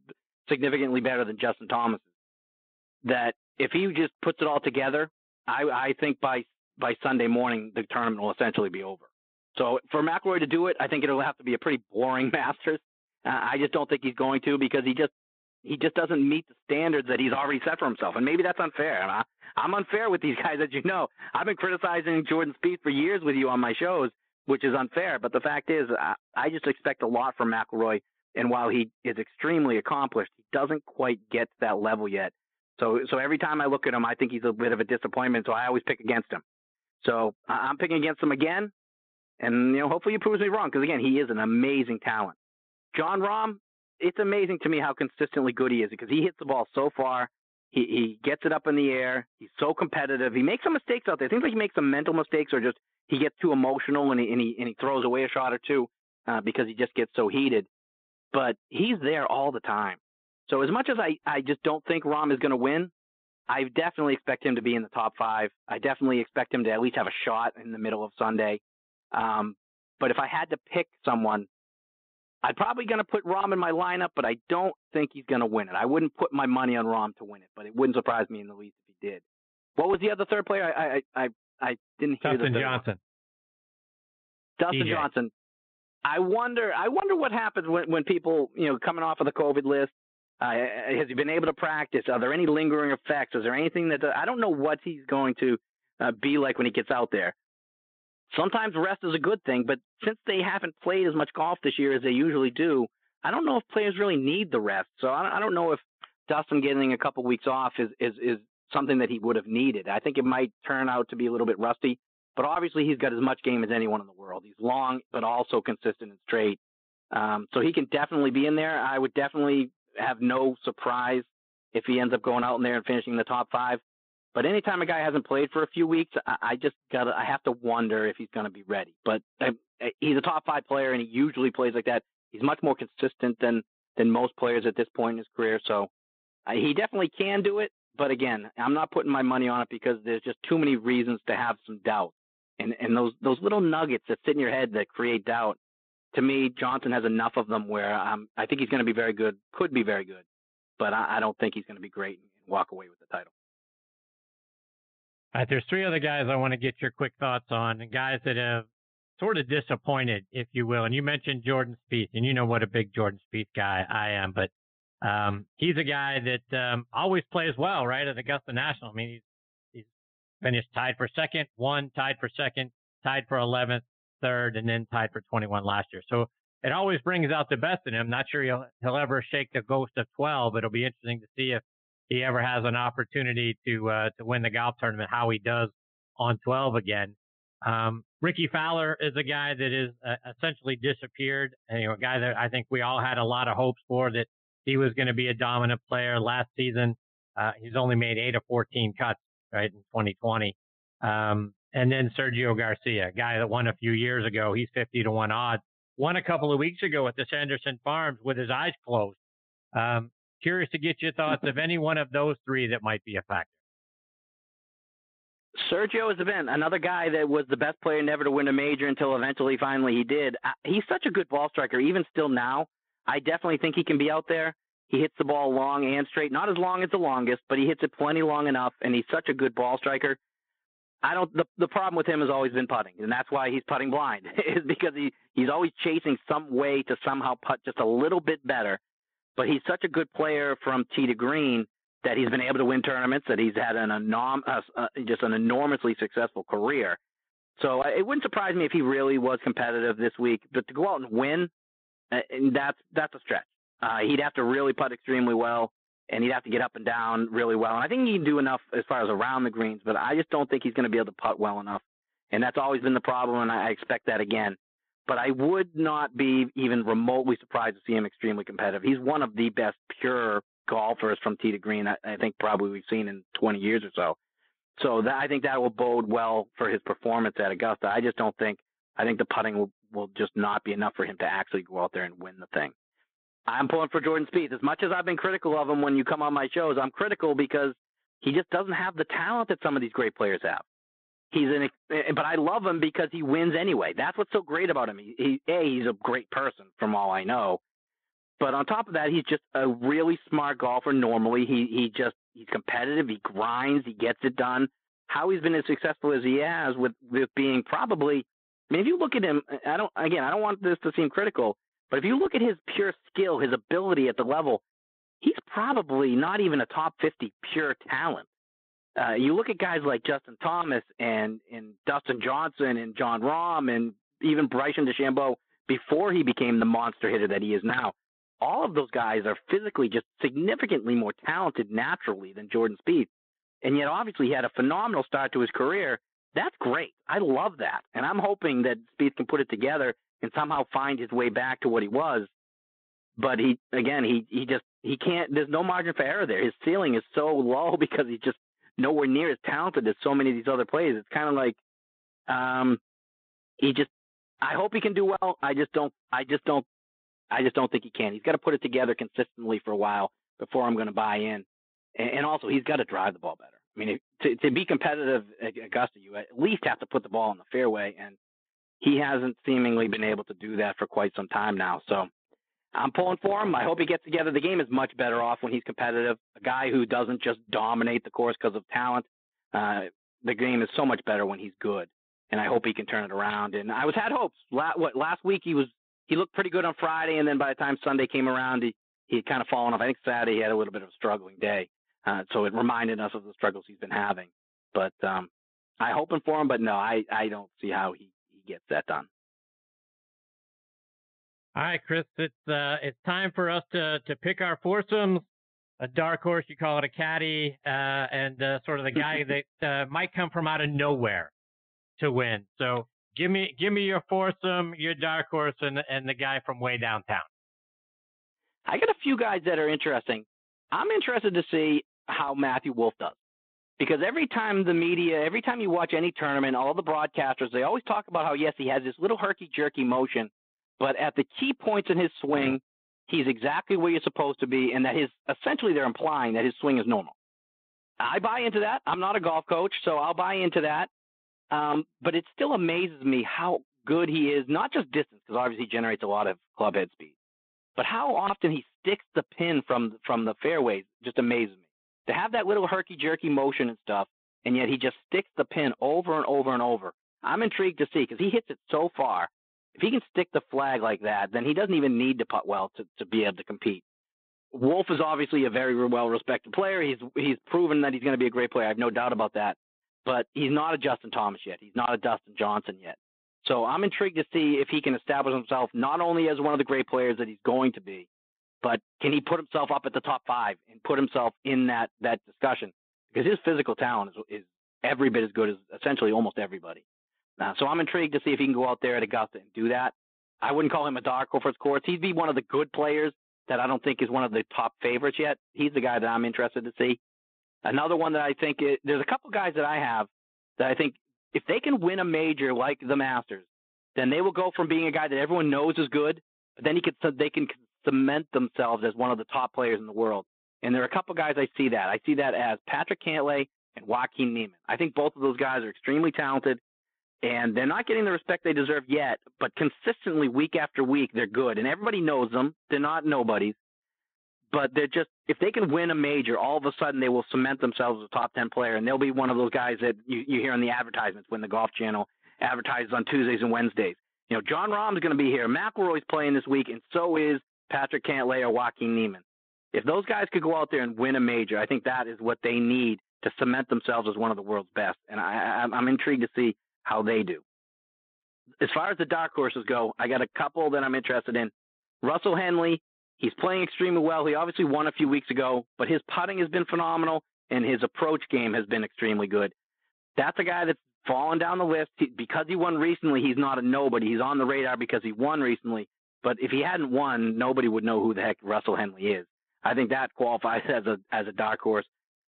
significantly better than Justin Thomas's. That if he just puts it all together, I, I think by by Sunday morning the tournament will essentially be over. So for McIlroy to do it, I think it'll have to be a pretty boring Masters. Uh, I just don't think he's going to because he just he just doesn't meet the standards that he's already set for himself, and maybe that's unfair. I, I'm unfair with these guys, as you know. I've been criticizing Jordan Spieth for years with you on my shows, which is unfair. But the fact is, I, I just expect a lot from McIlroy, and while he is extremely accomplished, he doesn't quite get to that level yet. So, so every time I look at him, I think he's a bit of a disappointment. So I always pick against him. So I'm picking against him again. And, you know, hopefully he proves me wrong because, again, he is an amazing talent. Jon Rahm, it's amazing to me how consistently good he is because he hits the ball so far. He, he gets it up in the air. He's so competitive. He makes some mistakes out there. Seems like he makes some mental mistakes or just he gets too emotional and he, and he, and he throws away a shot or two uh, because he just gets so heated. But he's there all the time. So as much as I, I just don't think Rahm is going to win, I definitely expect him to be in the top five. I definitely expect him to at least have a shot in the middle of Sunday. Um, but if I had to pick someone, I'm probably going to put Rahm in my lineup, but I don't think he's going to win it. I wouldn't put my money on Rahm to win it, but it wouldn't surprise me in the least if he did. What was the other third player? I I I, I didn't hear Dustin the Johnson. Dustin DJ. Johnson. I wonder. I wonder what happens when when people you know coming off of the COVID list. Uh, has he been able to practice? Are there any lingering effects? Is there anything that I don't know what he's going to uh, be like when he gets out there? Sometimes rest is a good thing, but since they haven't played as much golf this year as they usually do, I don't know if players really need the rest. So I, don't know if Dustin getting a couple weeks off is, is is something that he would have needed. I think it might turn out to be a little bit rusty, but obviously he's got as much game as anyone in the world. He's long, but also consistent and straight. Um, so he can definitely be in there. I would definitely have no surprise if he ends up going out in there and finishing the top five. But anytime a guy hasn't played for a few weeks, I, I just got I have to wonder if he's going to be ready. But uh, he's a top five player, and he usually plays like that. He's much more consistent than than most players at this point in his career. So uh, he definitely can do it. But again, I'm not putting my money on it because there's just too many reasons to have some doubt. And and those those little nuggets that sit in your head that create doubt. To me, Johnson has enough of them where um, I think he's going to be very good, could be very good, but I, I don't think he's going to be great and walk away with the title. All right, there's three other guys I want to get your quick thoughts on, guys that have sort of disappointed, if you will. And you mentioned Jordan Spieth, and you know what a big Jordan Spieth guy I am, but um, he's a guy that um, always plays well, right, at Augusta National. I mean, he's, he's finished tied for second, one tied for second, tied for 11th, third, and then tied for 21 last year. So it always brings out the best in him. Not sure he'll, he'll ever shake the ghost of 12. It'll be interesting to see if he ever has an opportunity to uh, to win the golf tournament, how he does on 12 again. Um, Rickie Fowler is a guy that is uh, essentially disappeared. You know, a guy that I think we all had a lot of hopes for that he was going to be a dominant player last season. Uh, he's only made eight of 14 cuts, right, in 2020. Um, and then Sergio Garcia, a guy that won a few years ago. He's 50 to 1 odds. Won a couple of weeks ago at the Sanderson Farms with his eyes closed. Um, Curious to get your thoughts of any one of those three that might be a factor. Sergio has been another guy that was the best player never to win a major until eventually finally he did. He's such a good ball striker, even still now. I definitely think he can be out there. He hits the ball long and straight, not as long as the longest, but he hits it plenty long enough, and he's such a good ball striker. I don't. The the problem with him has always been putting, and that's why he's putting blind. is because he he's always chasing some way to somehow putt just a little bit better but he's such a good player from tee to green that he's been able to win tournaments, that he's had an enorm- uh, just an enormously successful career. So uh, it wouldn't surprise me if he really was competitive this week. But to go out and win, uh, that's that's a stretch. Uh, he'd have to really putt extremely well, and he'd have to get up and down really well. And I think he can do enough as far as around the greens, but I just don't think he's going to be able to putt well enough. And that's always been the problem, and I expect that again but I would not be even remotely surprised to see him extremely competitive. He's one of the best pure golfers from tee to green I, think probably we've seen in 20 years or so. So that, I think that will bode well for his performance at Augusta. I just don't think I think the putting will, will just not be enough for him to actually go out there and win the thing. I'm pulling for Jordan Spieth. As much as I've been critical of him when you come on my shows, I'm critical because he just doesn't have the talent that some of these great players have. He's an, eh, but I love him because he wins anyway. That's what's so great about him. He, he, a, he's a great person from all I know, but on top of that, he's just a really smart golfer. Normally, he he just he's competitive. He grinds. He gets it done. How he's been as successful as he has with with being probably. I mean, if you look at him, I don't. Again, I don't want this to seem critical, but if you look at his pure skill, his ability at the level, he's probably not even a top 50 pure talent. Uh, you look at guys like Justin Thomas and and Dustin Johnson and Jon Rahm and even Bryson DeChambeau before he became the monster hitter that he is now. All of those guys are physically just significantly more talented naturally than Jordan Spieth, and yet obviously he had a phenomenal start to his career. That's great. I love that, and I'm hoping that Spieth can put it together and somehow find his way back to what he was. But he again, he he just he can't. There's no margin for error there. His ceiling is so low because he's just nowhere near as talented as so many of these other players. It's kind of like um, he just. I hope he can do well. I just don't. I just don't. I just don't think he can. He's got to put it together consistently for a while before I'm going to buy in. And, also, he's got to drive the ball better. I mean, to, to be competitive at Augusta, you at least have to put the ball in the fairway, and he hasn't seemingly been able to do that for quite some time now. So I'm pulling for him. I hope he gets together. The game is much better off when he's competitive. A guy who doesn't just dominate the course because of talent. Uh, the game is so much better when he's good, and I hope he can turn it around. And I was had hopes. La- what last week he was he looked pretty good on Friday, and then by the time Sunday came around, he he had kind of fallen off. I think Saturday he had a little bit of a struggling day, uh, so it reminded us of the struggles he's been having. But um, I hoping for him, but no, I I don't see how he he gets that done. All right, Chris, it's uh, it's time for us to to pick our foursomes. A dark horse, you call it a caddy, uh, and uh, sort of the guy that uh, might come from out of nowhere to win. So give me give me your foursome, your dark horse, and and the guy from way downtown. I got a few guys that are interesting. I'm interested to see how Matthew Wolff does. Because every time the media, every time you watch any tournament, all the broadcasters, they always talk about how, yes, he has this little herky jerky motion, but at the key points in his swing, he's exactly where you're supposed to be, and that his essentially they're implying that his swing is normal. I buy into that. I'm not a golf coach, so I'll buy into that. Um, but it still amazes me how good he is, not just distance, because obviously he generates a lot of club head speed, but how often he sticks the pin from from the fairways just amazes me. To have that little herky jerky motion and stuff, and yet he just sticks the pin over and over and over. I'm intrigued to see because he hits it so far. If he can stick the flag like that, then he doesn't even need to putt well to, to be able to compete. Wolff is obviously a very well respected player. He's he's proven that he's going to be a great player. I have no doubt about that. But he's not a Justin Thomas yet. He's not a Dustin Johnson yet. So I'm intrigued to see if he can establish himself not only as one of the great players that he's going to be, but can he put himself up at the top five and put himself in that that discussion? Because his physical talent is, is every bit as good as essentially almost everybody. Uh, so I'm intrigued to see if he can go out there at Augusta and do that. I wouldn't call him a dark horse course. He'd be one of the good players that I don't think is one of the top favorites yet. He's the guy that I'm interested to see. Another one that I think there's a couple guys that I have that I think if they can win a major like the Masters, then they will go from being a guy that everyone knows is good, but then he could they can cement themselves as one of the top players in the world. And there are a couple guys I see that. I see that as Patrick Cantlay and Joaquin Niemann. I think both of those guys are extremely talented, and they're not getting the respect they deserve yet. But consistently, week after week, they're good, and everybody knows them. They're not nobodies, but they're just if they can win a major, all of a sudden they will cement themselves as a top ten player, and they'll be one of those guys that you, you hear in the advertisements when the Golf Channel advertises on Tuesdays and Wednesdays. You know, Jon Rahm's going to be here. McIlroy's playing this week, and so is Patrick Cantlay or Joaquin Niemann. If those guys could go out there and win a major, I think that is what they need to cement themselves as one of the world's best. And I, I'm intrigued to see how they do. As far as the dark horses go, I got a couple that I'm interested in. Russell Henley, he's playing extremely well. He obviously won a few weeks ago, but his putting has been phenomenal and his approach game has been extremely good. That's a guy that's fallen down the list he, because he won recently. He's not a nobody. He's on the radar because he won recently. But if he hadn't won, nobody would know who the heck Russell Henley is. I think that qualifies as a as a dark horse.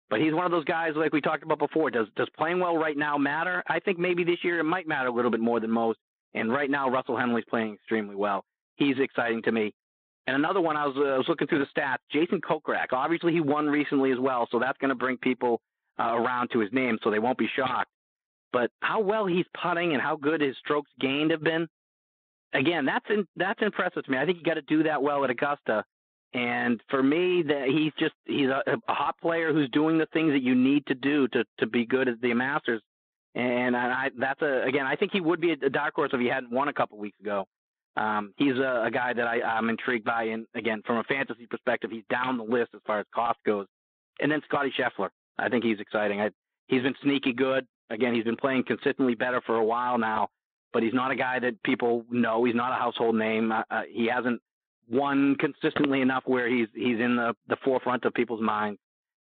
But he's one of those guys like we talked about before. Does does playing well right now matter? I think maybe this year it might matter a little bit more than most. And right now Russell Henley's playing extremely well. He's exciting to me. And another one I was uh, I was looking through the stats. Jason Kokrak. Obviously he won recently as well, so that's going to bring people uh, around to his name, so they won't be shocked. But how well he's putting and how good his strokes gained have been, again, that's in, that's impressive to me. I think you got to do that well at Augusta. And for me, that he's just he's a, a hot player who's doing the things that you need to do to to be good at the Masters. And I, that's a again, I think he would be a dark horse if he hadn't won a couple weeks ago. Um, he's a, a guy that I, I'm intrigued by, and again, from a fantasy perspective, he's down the list as far as cost goes. And then Scottie Scheffler, I think he's exciting. I, he's been sneaky good. Again, he's been playing consistently better for a while now but he's not a guy that people know. He's not a household name. Uh, uh, he hasn't won consistently enough where he's he's in the the forefront of people's minds.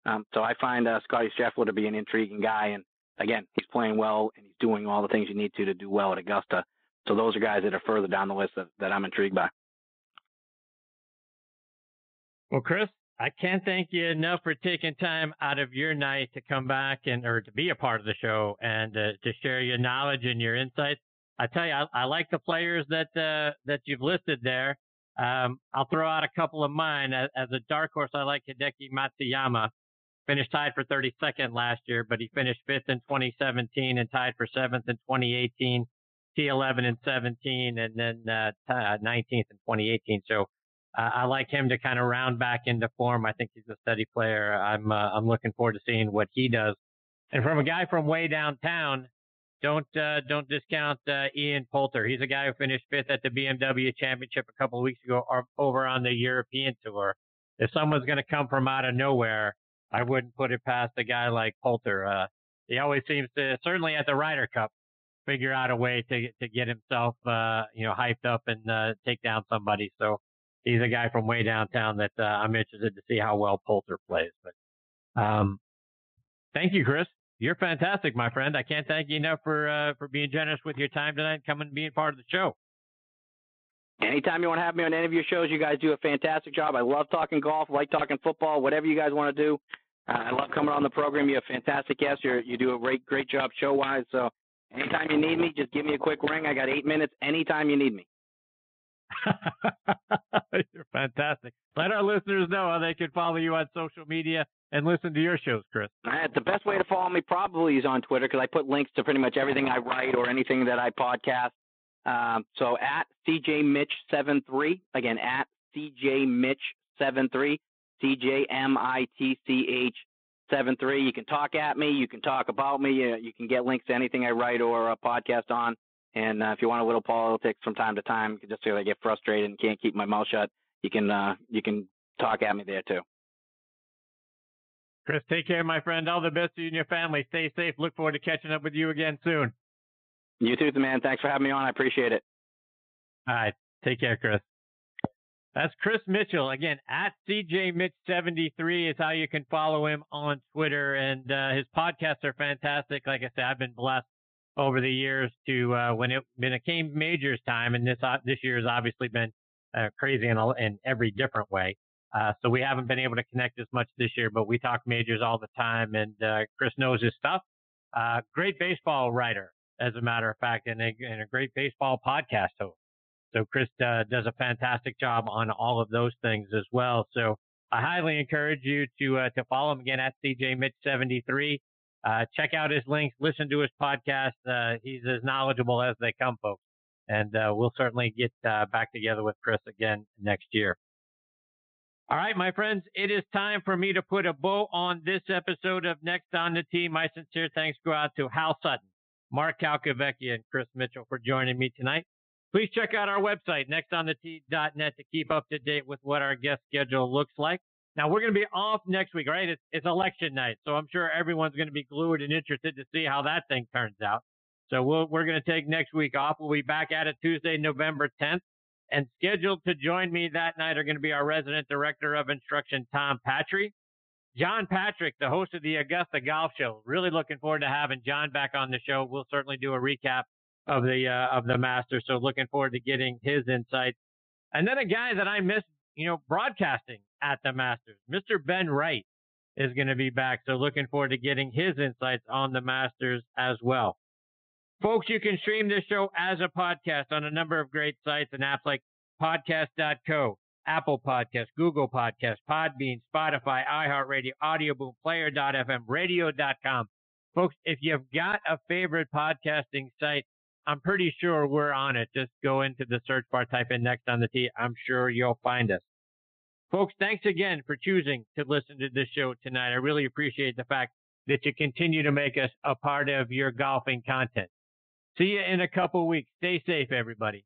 Um, so I find uh, Scottie Scheffler to be an intriguing guy, and again, he's playing well and he's doing all the things you need to to do well at Augusta. So those are guys that are further down the list that, that I'm intrigued by. Well, Chris, I can't thank you enough for taking time out of your night to come back and or to be a part of the show and uh, to share your knowledge and your insights. I tell you, I, I like the players that uh, that you've listed there. Um, I'll throw out a couple of mine as, as a dark horse. I like Hideki Matsuyama. Finished tied for 32nd last year, but he finished fifth in 2017 and tied for seventh in 2018, T11 and 17, and then uh, 19th uh, in 2018. So uh, I like him to kind of round back into form. I think he's a steady player. I'm uh, I'm looking forward to seeing what he does. And from a guy from way downtown, don't uh, don't discount uh, Ian Poulter. He's a guy who finished fifth at the BMW Championship a couple of weeks ago, over on the European Tour. If someone's going to come from out of nowhere, I wouldn't put it past a guy like Poulter. Uh, he always seems to, certainly at the Ryder Cup, figure out a way to to get himself, uh, you know, hyped up and uh, take down somebody. So he's a guy from way downtown that uh, I'm interested to see how well Poulter plays. But um, thank you, Chris. You're fantastic, my friend. I can't thank you enough for uh, for being generous with your time tonight, and coming and being part of the show. Anytime you want to have me on any of your shows, you guys do a fantastic job. I love talking golf, like talking football, whatever you guys want to do. Uh, I love coming on the program. You're a fantastic guest. You're, you do a great, great job show wise. So anytime you need me, just give me a quick ring. I got eight minutes anytime you need me. You're fantastic. Let our listeners know how they can follow you on social media and listen to your shows, Chris. Uh, the best way to follow me probably is on Twitter because I put links to pretty much everything I write or anything that I podcast. Um, so at CJMitch73, again, at CJMitch73, CJMITCH 73. You can talk at me. You can talk about me. You, you can get links to anything I write or a podcast on. And uh, if you want a little politics from time to time, just so I get frustrated and can't keep my mouth shut, you can uh, you can talk at me there too. Chris, take care, my friend. All the best to you and your family. Stay safe. Look forward to catching up with you again soon. You too, man. Thanks for having me on. I appreciate it. All right. Take care, Chris. That's Chris Mitchell. Again, at CJMitch73 is how you can follow him on Twitter. And uh, his podcasts are fantastic. Like I said, I've been blessed over the years to uh, when it when it came majors time, and this uh, this year has obviously been uh, crazy in, in every different way. Uh, so we haven't been able to connect as much this year, but we talk majors all the time, and uh, Chris knows his stuff. Uh, great baseball writer, as a matter of fact, and a, and a great baseball podcast host. So Chris does a fantastic job on all of those things as well. So I highly encourage you to to follow him again at CJ Mitch 73. Uh, check out his links, listen to his podcast. Uh, he's as knowledgeable as they come, folks. And uh, we'll certainly get uh, back together with Chris again next year. All right, my friends, it is time for me to put a bow on this episode of Next on the Tee. My sincere thanks go out to Hal Sutton, Mark Calcavecchia, and Chris Mitchell for joining me tonight. Please check out our website, nextonthetee.net, to keep up to date with what our guest schedule looks like. Now we're going to be off next week, right? It's, it's election night, so I'm sure everyone's going to be glued and interested to see how that thing turns out. So we'll, we're going to take next week off. We'll be back at it Tuesday, November 10th. And scheduled to join me that night are going to be our resident director of instruction, Tom Patry. John Patrick, the host of the Augusta Golf Show. Really looking forward to having John back on the show. We'll certainly do a recap of the uh, of the Masters. So looking forward to getting his insights. And then a guy that I missed, you know, broadcasting at the Masters. Mr. Ben Wright is going to be back. So looking forward to getting his insights on the Masters as well. Folks, you can stream this show as a podcast on a number of great sites and apps like podcast.co, Apple Podcast, Google Podcast, Podbean, Spotify, iHeartRadio, Audioboom, Player.fm, Radio.com. Folks, if you've got a favorite podcasting site, I'm pretty sure we're on it. Just go into the search bar, type in next on the Tee. I'm sure you'll find us. Folks, thanks again for choosing to listen to this show tonight. I really appreciate the fact that you continue to make us a part of your golfing content. See you in a couple weeks. Stay safe, everybody.